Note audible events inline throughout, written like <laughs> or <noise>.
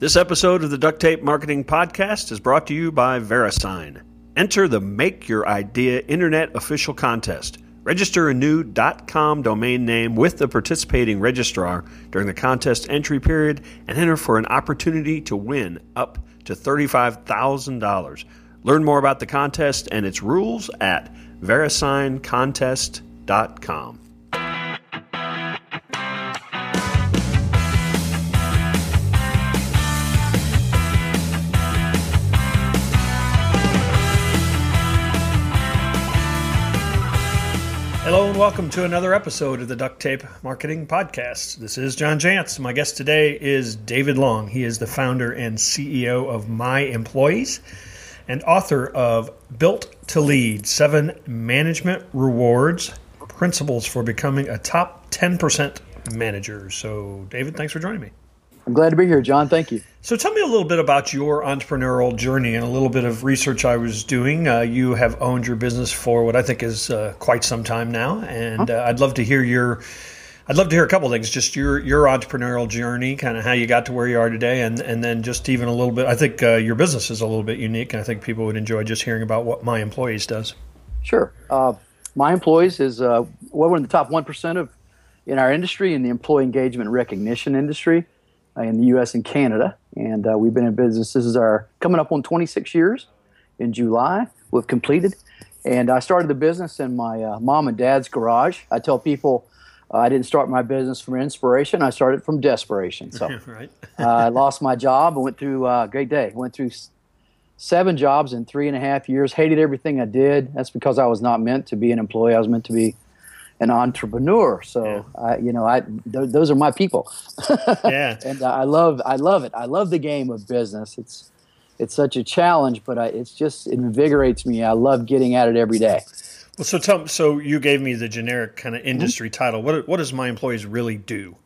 This episode of the Duct Tape Marketing Podcast is brought to you by VeriSign. Enter the Make Your Idea Internet Official Contest. Register a new .com domain name with the participating registrar during the contest entry period and enter for an opportunity to win up to $35,000. Learn more about the contest and its rules at verisigncontest.com. Hello and welcome to another episode of the Duct Tape Marketing Podcast. This is John Jantsch. My guest today is David Long. He is the founder and CEO of My Employees and author of Built to Lead Seven Management Rewards Principles for Becoming a Top 10% Manager. So, David, thanks for joining me. I'm glad to be here, John. Thank you. So, tell me a little bit about your entrepreneurial journey and a little bit of research I was doing. Uh, you have owned your business for what I think is uh, quite some time now, and uh, I'd love to hear your. I'd love to hear a couple things, just your your entrepreneurial journey, kind of how you got to where you are today, and and then just even a little bit. I think uh, your business is a little bit unique, and I think people would enjoy just hearing about what my employees does. Sure, uh, my employees is uh, well, we're in the top one percent of in our industry in the employee engagement recognition industry. Uh, in the U.S. and Canada, and uh, we've been in business. This is our coming up on 26 years in July. We've completed, and I started the business in my uh, mom and dad's garage. I tell people uh, I didn't start my business from inspiration. I started from desperation. So <laughs> right. uh, I lost my job and went through a great day. Went through s- seven jobs in three and a half years. Hated everything I did. That's because I was not meant to be an employee. I was meant to be an entrepreneur. So yeah. I, you know, I th- those are my people. <laughs> yeah, and uh, I love I love it. I love the game of business. It's it's such a challenge, but I, it's just it invigorates me. I love getting at it every day. Well, so tell so you gave me the generic kind of mm-hmm. industry mm-hmm. title. What what does my employees really do?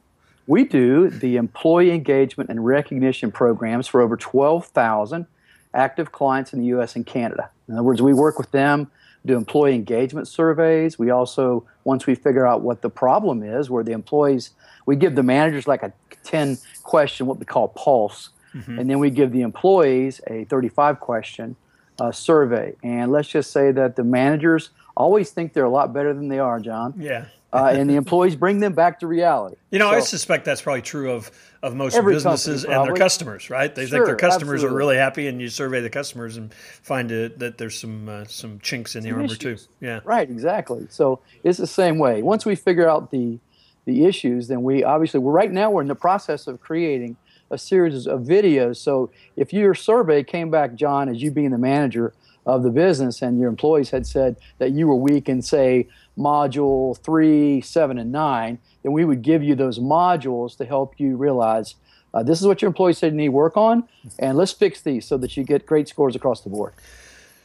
We do the employee engagement and recognition programs for over twelve thousand active clients in the U.S. and Canada. In other words, we work with them do employee engagement surveys. We also, once we figure out what the problem is, where the employees, we give the managers like a 10 question, what we call pulse, mm-hmm. and then we give the employees a 35 question uh, survey. And let's just say that the managers always think they're a lot better than they are, John. Yeah uh, and the employees bring them back to reality. You know, so, I suspect that's probably true of, of most businesses and their customers, right? They sure, think their customers absolutely. are really happy, and you survey the customers and find it, that there's some uh, some chinks in the some armor issues. too. Yeah, right, exactly. So it's the same way. Once we figure out the the issues, then we obviously we're right now we're in the process of creating a series of videos. So if your survey came back, John, as you being the manager of the business, and your employees had said that you were weak in say module three, seven, and nine, then we would give you those modules to help you realize uh, this is what your employees said you need work on, and let's fix these so that you get great scores across the board.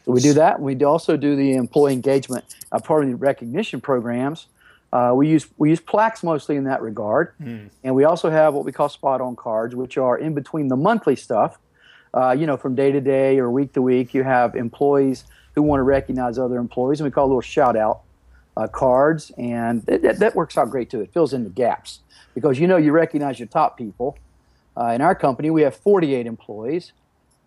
So we do that. We also do the employee engagement uh, part of the recognition programs. Uh, we use we use plaques mostly in that regard, mm. and we also have what we call spot on cards, which are in between the monthly stuff. Uh, you know, from day to day or week to week, you have employees who want to recognize other employees, and we call a little shout out uh, cards, and that, that works out great too. It fills in the gaps because you know you recognize your top people. Uh, in our company, we have 48 employees,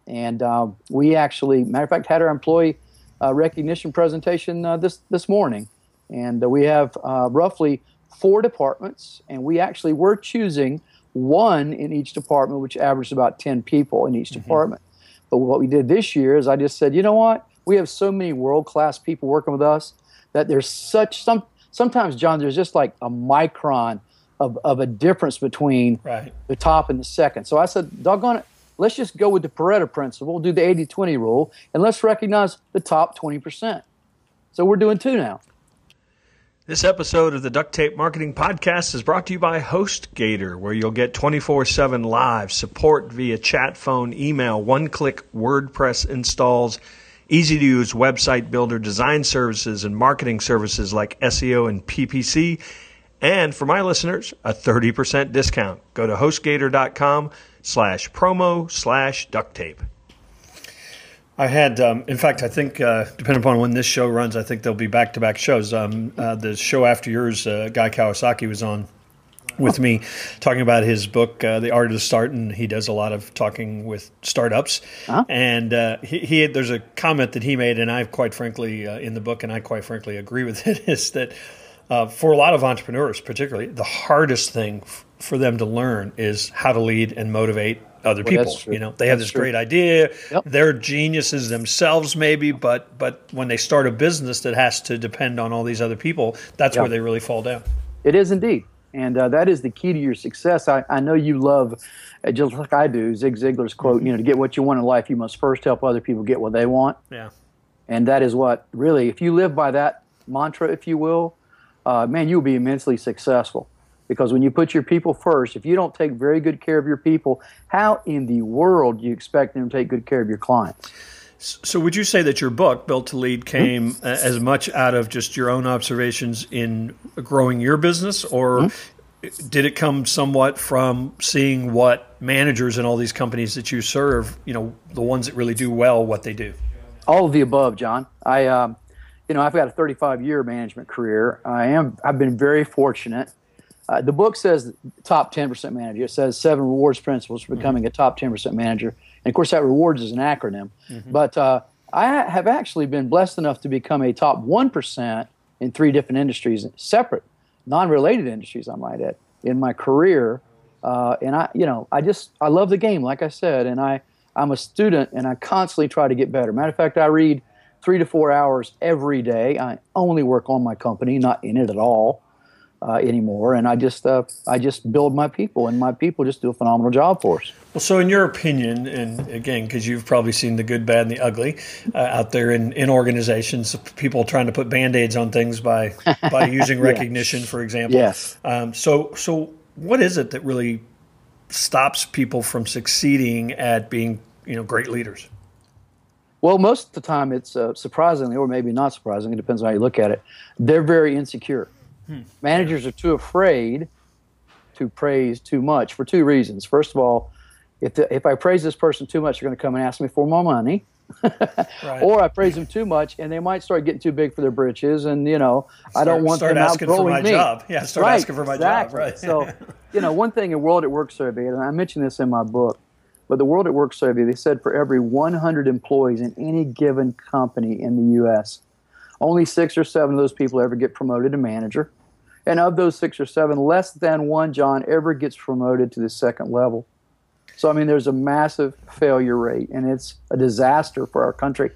and uh, we actually, matter of fact, had our employee uh, recognition presentation uh, this this morning, and uh, we have roughly four departments, and we actually were choosing one in each department, which averaged about 10 people in each mm-hmm. department. But what we did this year is I just said, you know what? We have so many world class people working with us that there's such some sometimes John there's just like a micron of, of a difference between right. the top and the second. So I said, doggone it, let's just go with the Pareto principle, do the 80-20 rule, and let's recognize the top 20%. So we're doing two now. This episode of the Duct Tape Marketing Podcast is brought to you by HostGator, where you'll get 24 7 live support via chat, phone, email, one click WordPress installs easy to use website builder design services and marketing services like SEO and PPC. And for my listeners, a 30% discount. Go to hostgator.com slash promo slash duct tape. I had, um, in fact, I think, uh, depending upon when this show runs, I think there'll be back to back shows. Um, uh, the show after yours, uh, Guy Kawasaki was on with me talking about his book, uh, The Art of the Start, and he does a lot of talking with startups. Uh-huh. And uh, he, he, there's a comment that he made, and I quite frankly uh, in the book, and I quite frankly agree with it, <laughs> is that uh, for a lot of entrepreneurs, particularly, the hardest thing f- for them to learn is how to lead and motivate other well, people. You know, they have this true. great idea. Yep. They're geniuses themselves, maybe, but but when they start a business that has to depend on all these other people, that's yep. where they really fall down. It is indeed. And uh, that is the key to your success. I, I know you love, uh, just like I do, Zig Ziglar's quote, you know, to get what you want in life, you must first help other people get what they want. Yeah. And that is what, really, if you live by that mantra, if you will, uh, man, you'll be immensely successful. Because when you put your people first, if you don't take very good care of your people, how in the world do you expect them to take good care of your clients? So, would you say that your book, Built to Lead, came mm-hmm. as much out of just your own observations in growing your business, or mm-hmm. did it come somewhat from seeing what managers in all these companies that you serve, you know, the ones that really do well, what they do? All of the above, John. I, um, you know, I've got a 35 year management career. I am. I've been very fortunate. Uh, the book says top 10% manager. It says seven rewards principles for becoming mm-hmm. a top 10% manager. And of course, that rewards is an acronym. Mm-hmm. But uh, I have actually been blessed enough to become a top 1% in three different industries, separate, non related industries, I might add, in my career. Uh, and I, you know, I just, I love the game, like I said, and I, I'm a student and I constantly try to get better. Matter of fact, I read three to four hours every day. I only work on my company, not in it at all uh, anymore. And I just uh, I just build my people, and my people just do a phenomenal job for us. Well, so in your opinion, and again, because you've probably seen the good, bad, and the ugly uh, out there in, in organizations, people trying to put band aids on things by by <laughs> using recognition, for example. Yes. Um, so so what is it that really stops people from succeeding at being you know great leaders? Well, most of the time, it's uh, surprisingly, or maybe not surprisingly, it depends on how you look at it. They're very insecure Hmm. Managers are too afraid to praise too much for two reasons. First of all, if, the, if I praise this person too much, they're going to come and ask me for more money. right. <laughs> Or I praise them too much, and they might start getting too big for their britches, and you know start, I don't want start them asking for my me. job. Yeah, start right, asking for my exactly. job. Right. so, you know, one thing in WorldatWork survey, and I mentioned this in my book, but the WorldatWork survey, they said for every 100 employees in any given company in the U.S., only six or seven of those people ever get promoted to manager. And of those six or seven, less than one John ever gets promoted to the second level. So I mean, there's a massive failure rate, and it's a disaster for our country.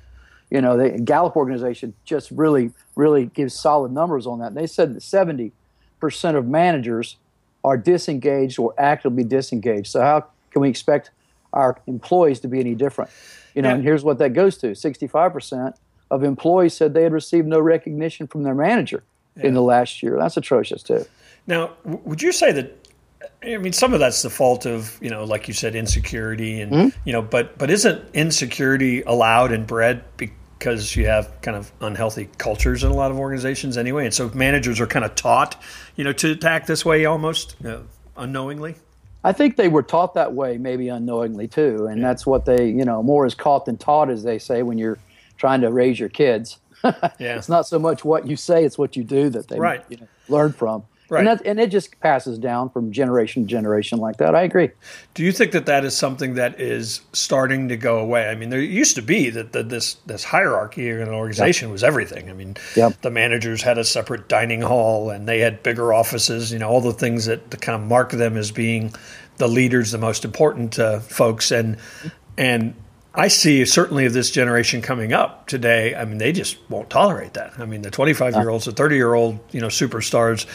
You know, the Gallup organization just really, really gives solid numbers on that. They said that 70 percent of managers are disengaged or actively disengaged. So how can we expect our employees to be any different? You know, yeah. and here's what that goes to: 65 percent of employees said they had received no recognition from their manager yeah. in the last year. That's atrocious too. Now, would you say that? I mean, some of that's the fault of you know, like you said, insecurity, and mm-hmm. you know, but but isn't insecurity allowed and bred because you have kind of unhealthy cultures in a lot of organizations anyway, and so managers are kind of taught, you know, to act this way almost uh, unknowingly. I think they were taught that way, maybe unknowingly too, and yeah. that's what they, you know, more is caught than taught, as they say when you're trying to raise your kids. <laughs> yeah. It's not so much what you say; it's what you do that they right. you know, learn from. Right. And, that, and it just passes down from generation to generation like that. I agree. Do you think that that is something that is starting to go away? I mean, there used to be that the, this this hierarchy in an organization yep. was everything. I mean, yep. the managers had a separate dining hall and they had bigger offices. You know, all the things that kind of mark them as being the leaders, the most important uh, folks, and and I see certainly of this generation coming up today. I mean, they just won't tolerate that. I mean, the 25 year olds, the 30 year old, you know, superstars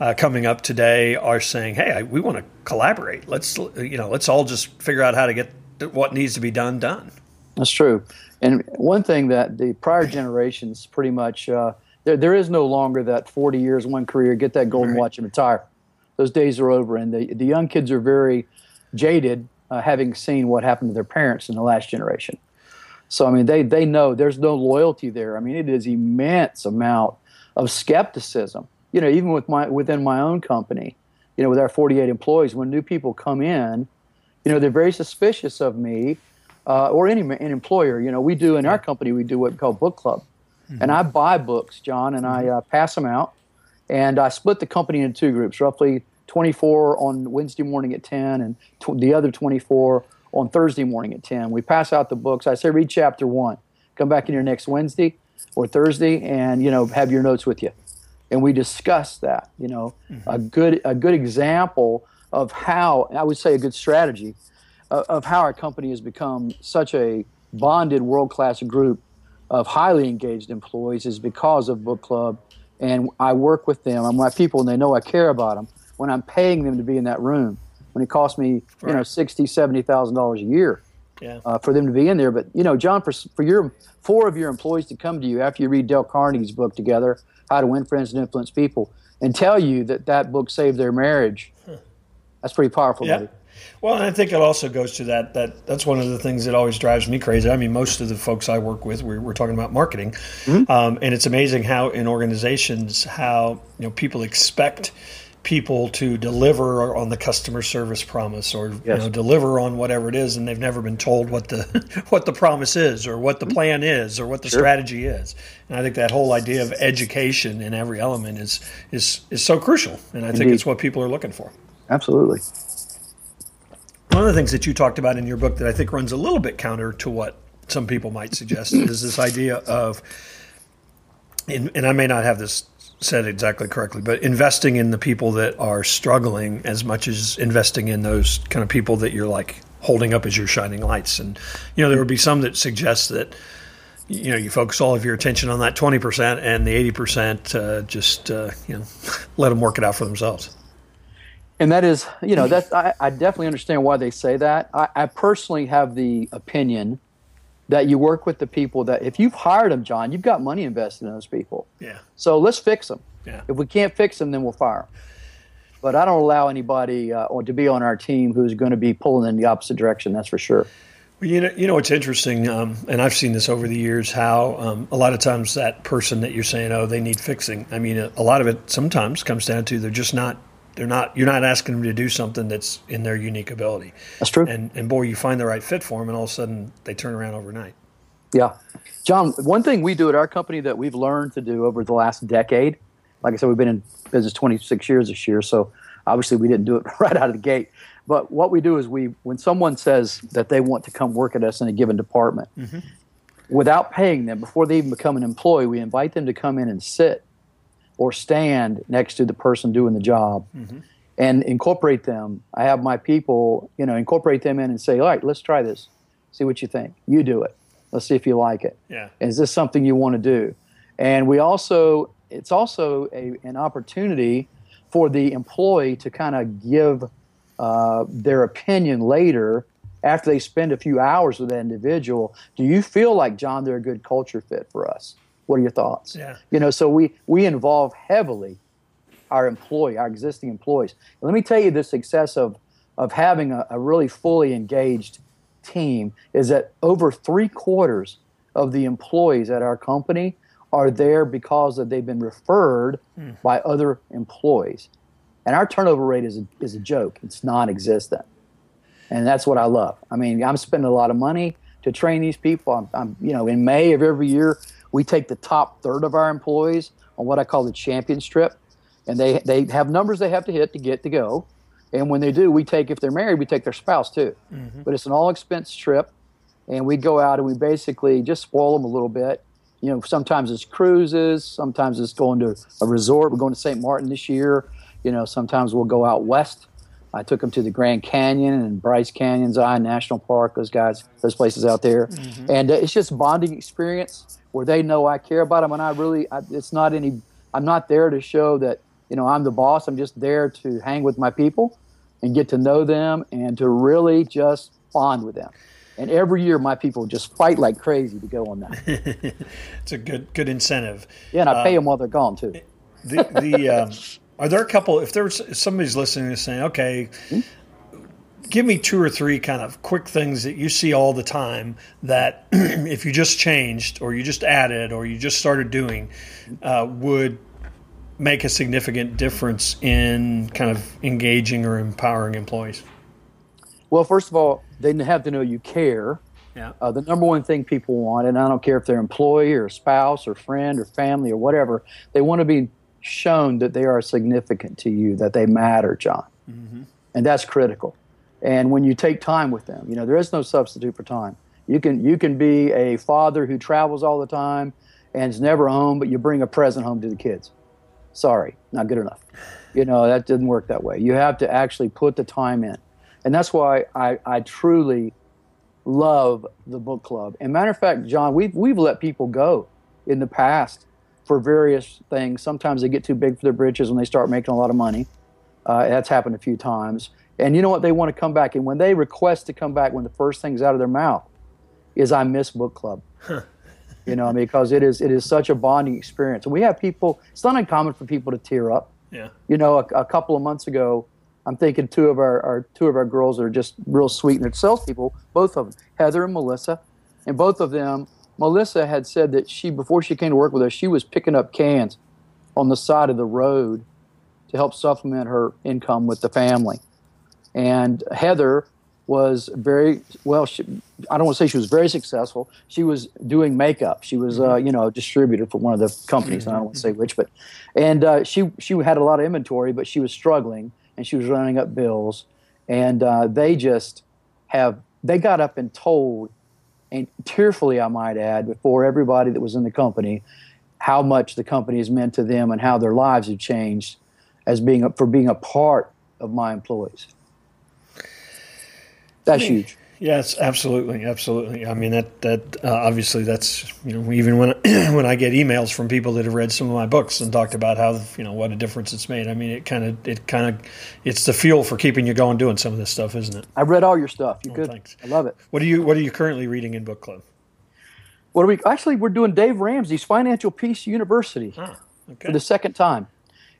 uh, coming up today are saying, "Hey, I, we want to collaborate. Let's, you know, let's all just figure out how to get what needs to be done done." That's true. And one thing that the prior generations pretty much uh, there, there is no longer that 40 years, one career, get that golden right. watch and retire. Those days are over, and the the young kids are very jaded uh, having seen what happened to their parents in the last generation. So I mean, they they know there's no loyalty there. I mean, it is immense amount of skepticism. You know, even with my within my own company, you know, with our 48 employees, when new people come in, you know, they're very suspicious of me uh, or any an employer. You know, we do in our company we do what we call book club, mm-hmm. and I buy books, John, and I uh, pass them out, and I split the company into two groups, roughly 24 on Wednesday morning at 10 and tw- the other 24 on Thursday morning at 10. We pass out the books. I say read chapter one. Come back in here next Wednesday or Thursday and, you know, have your notes with you. And we discuss that, you know, mm-hmm. a good a good example of how I would say a good strategy uh, of how our company has become such a bonded world class group of highly engaged employees is because of book club and I work with them. I'm my people, and they know I care about them. When I'm paying them to be in that room, when it costs me, right. you know, sixty, seventy thousand dollars a year, yeah. uh, for them to be in there. But you know, John, for for your four of your employees to come to you after you read Dale Carnegie's book together, How to Win Friends and Influence People, and tell you that that book saved their marriage, huh. that's pretty powerful. Yeah. Well, and I think it also goes to that that that's one of the things that always drives me crazy. I mean, most of the folks I work with, we're, we're talking about marketing, mm-hmm. um, and it's amazing how in organizations how you know people expect people to deliver on the customer service promise or yes. you know deliver on whatever it is and they've never been told what the <laughs> what the promise is or what the mm-hmm. plan is or what the sure. strategy is and i think that whole idea of education in every element is is is so crucial and i Indeed. think it's what people are looking for absolutely one of the things that you talked about in your book that I think runs a little bit counter to what some people might suggest is this idea of, and, and I may not have this said exactly correctly, but investing in the people that are struggling as much as investing in those kind of people that you're like holding up as your shining lights. And, you know, there would be some that suggest that, you know, you focus all of your attention on that 20% and the 80% uh, just, uh, you know, <laughs> let them work it out for themselves and that is, you know, that I, I, definitely understand why they say that. I, I, personally have the opinion that you work with the people that if you've hired them, John, you've got money invested in those people. Yeah. So let's fix them. Yeah. If we can't fix them, then we'll fire them. But I don't allow anybody uh, to be on our team who's going to be pulling in the opposite direction. That's for sure. Well, you know, you know, it's interesting, um, and I've seen this over the years. How um, a lot of times that person that you're saying, oh, they need fixing. I mean, a, a lot of it sometimes comes down to they're just not they're not. You're not asking them to do something that's in their unique ability. That's true. And and boy, you find the right fit for them, and all of a sudden they turn around overnight. Yeah, John. One thing we do at our company that we've learned to do over the last decade, like I said, we've been in business 26 years this year, so obviously we didn't do it <laughs> right out of the gate. But what we do is we, when someone says that they want to come work at us in a given department, mm-hmm. without paying them before they even become an employee, we invite them to come in and sit or stand next to the person doing the job mm-hmm. and incorporate them. I have my people, you know, incorporate them in and say, all right, let's try this. See what you think. You do it. Let's see if you like it. Yeah. Is this something you want to do? And we also, it's also a, an opportunity for the employee to kind of give uh, their opinion later after they spend a few hours with that individual. Do you feel like, John, they're a good culture fit for us? What are your thoughts? Yeah. You know, so we we involve heavily our employee, our existing employees. And let me tell you the success of of having a, a really fully engaged team is that over three quarters of the employees at our company are there because of they've been referred mm. by other employees. And our turnover rate is a, is a joke. It's non-existent. And that's what I love. I mean, I'm spending a lot of money to train these people. I'm, I'm you know, in May of every year, we take the top third of our employees on what I call the champion trip, and they they have numbers they have to hit to get to go. And when they do, we take if they're married, we take their spouse too. Mm-hmm. But it's an all expense trip, and we go out and we basically just spoil them a little bit. You know, sometimes it's cruises, sometimes it's going to a resort. We're going to St. Martin this year. You know, sometimes we'll go out west. I took them to the Grand Canyon and Bryce Canyon, Zion National Park. Those guys, those places out there, mm-hmm. and uh, it's just bonding experience where they know I care about them, and I really, I, it's not any. I'm not there to show that you know I'm the boss. I'm just there to hang with my people and get to know them and to really just bond with them. And every year, my people just fight like crazy to go on that. <laughs> it's a good good incentive. Yeah, and I pay uh, them while they're gone too. the the um, <laughs> are there a couple? If there's if somebody's listening and saying, okay. Hmm? give me two or three kind of quick things that you see all the time that <clears throat> if you just changed or you just added or you just started doing uh, would make a significant difference in kind of engaging or empowering employees? Well, first of all, they have to know you care. Yeah. Uh, the number one thing people want, and I don't care if they're employee or spouse or friend or family or whatever, they want to be shown that they are significant to you, that they matter, John. Mm-hmm. And that's critical. And when you take time with them, you know, there is no substitute for time. You can you can be a father who travels all the time and is never home, but you bring a present home to the kids. Sorry, not good enough. You know, that didn't work that way. You have to actually put the time in. And that's why I, I truly love the book club. And matter of fact, John, we've we've let people go in the past for various things. Sometimes they get too big for their britches when they start making a lot of money. Uh, that's happened a few times. And you know what? They want to come back. And when they request to come back, when the first thing's out of their mouth is, I miss book club. you know, because it is, it is such a bonding experience. And we have people, it's not uncommon for people to tear up. Yeah. You know, a, a couple of months ago, I'm thinking two of our, our two of our girls are just real sweet and they're salespeople, both of them, Heather and Melissa. And both of them, Melissa had said that she, before she came to work with us, she was picking up cans on the side of the road to help supplement her income with the family. And Heather was very well. She, I don't want to say she was very successful. She was doing makeup. She was, uh, you know, a distributor for one of the companies. I don't want to say which, but and uh, she she had a lot of inventory, but she was struggling and she was running up bills. And uh, they just have they got up and told, and tearfully, I might add, before everybody that was in the company, how much the company has meant to them and how their lives have changed as being a, for being a part of my employees. That's hmm. huge. Yes, absolutely, absolutely. I mean that that uh, obviously that's you know even when <clears throat> when I get emails from people that have read some of my books and talked about how you know what a difference it's made. I mean it kind of it kind of it's the fuel for keeping you going doing some of this stuff, isn't it? I've read all your stuff. You oh, good? Thanks. I love it. What are you What are you currently reading in book club? What are we actually? We're doing Dave Ramsey's Financial Peace University ah, okay. for the second time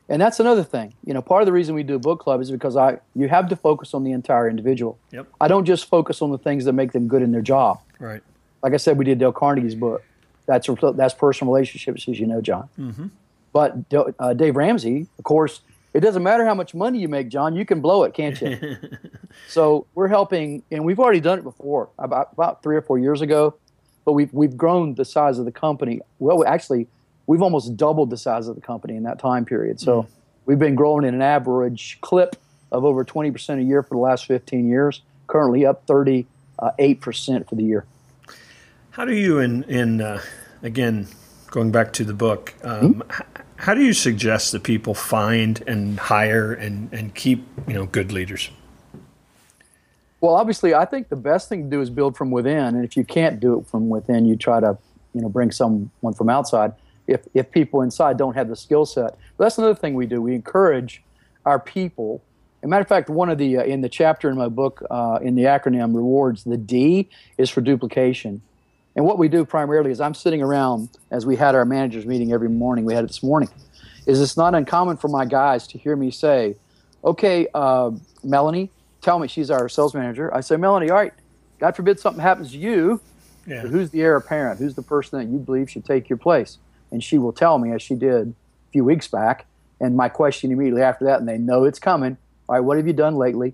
and that's another thing. You know, part of the reason we do a book club is because I you have to focus on the entire individual. Yep. I don't just focus on the things that make them good in their job. Right. Like I said, we did Dale Carnegie's book. That's that's personal relationships, as you know, John. Mm-hmm. But uh, Dave Ramsey, of course, it doesn't matter how much money you make, John. You can blow it, can't you? <laughs> so we're helping, and we've already done it before, about about three or four years ago. But we've we've grown the size of the company. Well, actually, we've almost doubled the size of the company in that time period. So mm. we've been growing in an average clip of over 20% a year for the last 15 years, currently up 38% for the year. How do you, in, in uh, again, going back to the book, um, mm-hmm. how do you suggest that people find and hire and, and keep, you know, good leaders? Well, obviously, I think the best thing to do is build from within, and if you can't do it from within, you try to, you know, bring someone from outside if, if people inside don't have the skill set. But that's another thing we do. We encourage our people. As a matter of fact, one of the uh, in the chapter in my book uh, in the acronym rewards, the D is for duplication. And what we do primarily is I'm sitting around as we had our managers meeting every morning. We had it this morning. Is it's not uncommon for my guys to hear me say, "Okay, uh, Melanie, tell me." She's our sales manager. I say, "Melanie, all right. God forbid something happens to you. Yeah. Who's the heir apparent? Who's the person that you believe should take your place?" And she will tell me, as she did a few weeks back. And my question immediately after that, and they know it's coming. All right, what have you done lately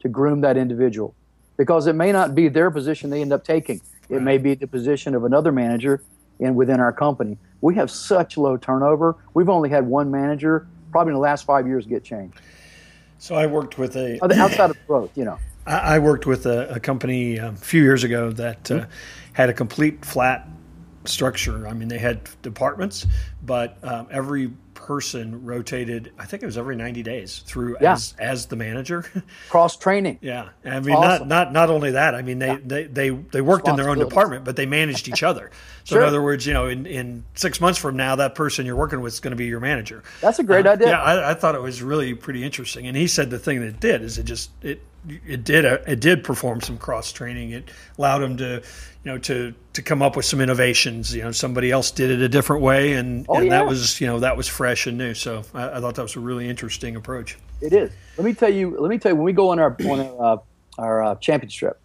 to groom that individual? Because it may not be their position they end up taking. It may be the position of another manager in within our company. We have such low turnover. We've only had one manager probably in the last five years get changed. So I worked with a outside of growth, you know. I worked with a, a company um, a few years ago that uh, mm-hmm. had a complete flat structure. I mean, they had departments, but um, every person rotated. I think it was every ninety days through yeah. as as the manager. <laughs> Cross training. yeah, I mean, awesome. not not not only that. I mean, they yeah. they, they they worked in their own department, but they managed each other. <laughs> So sure. in other words, you know, in in six months from now, that person you're working with is going to be your manager. That's a great uh, idea. Yeah, I, I, thought it was really pretty interesting. And he said the thing that it did is it just it it did it did perform some cross training. It allowed him to you know to to come up with some innovations. You know, somebody else did it a different way, and, oh, and yeah. that was you know that was fresh and new. So I, I, thought that was a really interesting approach. It is. Let me tell you. Let me tell you. When we go on our on our, uh, our uh, champions trip,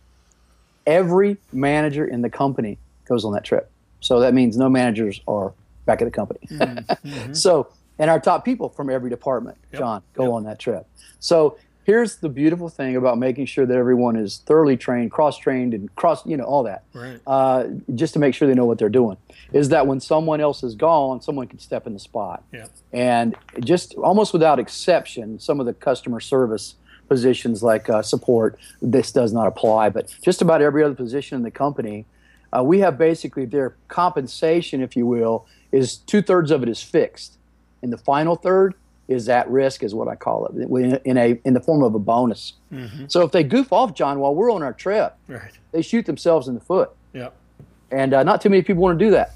every manager in the company goes on that trip. So that means no managers are back at the company. Mm-hmm. <laughs> so and our top people from every department, yep. John, go yep. on that trip. So here's the beautiful thing about making sure that everyone is thoroughly trained, cross trained, and cross, you know, all that. Right. Uh, just to make sure they know what they're doing. Is that when someone else is gone, someone can step in the spot. Yeah. And just almost without exception, some of the customer service positions like uh, support, this does not apply. But just about every other position in the company, uh, we have basically their compensation, if you will, is two thirds of it is fixed, and the final third is at risk, is what I call it, in a in the form of a bonus. Mm-hmm. So if they goof off, John, while we're on our trip, Right. they shoot themselves in the foot, Yeah. and uh, not too many people want to do that.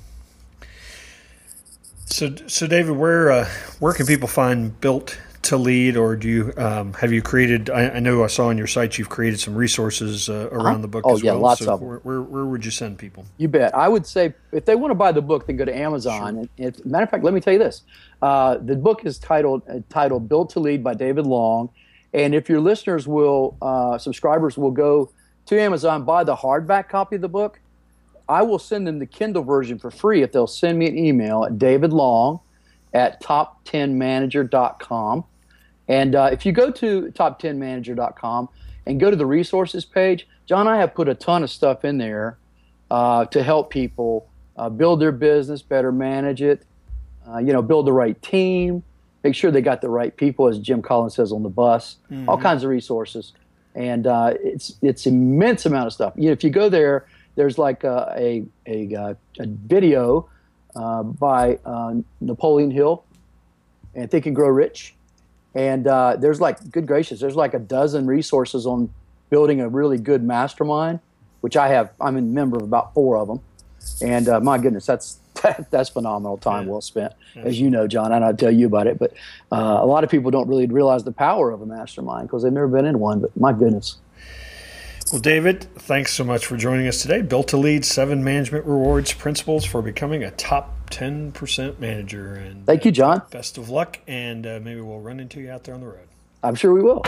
So, so David, where uh, where can people find Built to Lead, or do you um, have you created? I, I know I saw on your site you've created some resources uh, around Uh-huh. the book. Oh, as yeah, well. lots so of where, where where would you send people? You bet. I would say if they want to buy the book, then go to Amazon. And if, matter of fact, let me tell you this: uh, the book is titled uh, titled "Built to Lead" by David Long. And if your listeners will, uh, subscribers will go to Amazon, buy the hardback copy of the book. I will send them the Kindle version for free if they'll send me an email at David Long at top10manager.com. And uh, if you go to top10manager.com and go to the resources page, John, I have put a ton of stuff in there uh, to help people uh, build their business, better manage it, uh, you know, build the right team, make sure they got the right people, as Jim Collins says on the bus, all kinds of resources. And uh, it's it's immense amount of stuff. You know, if you go there, there's like a a, a, uh, a video uh, by uh, Napoleon Hill and Think and Grow Rich. And uh, there's like, good gracious, there's like a dozen resources on building a really good mastermind, which I have. I'm a member of about four of them, and uh, my goodness, that's that, <laughs> that's phenomenal time Yeah. well spent, as you know, John. I don't tell you about it, but uh, a lot of people don't really realize the power of a mastermind because they've never been in one. But my goodness, Well, David, thanks so much for joining us today. Built to Lead: Seven Management Rewards Principles for Becoming a Top Ten Percent Manager. And thank you, John. Best of luck, and uh, maybe we'll run into you out there on the road. I'm sure we will.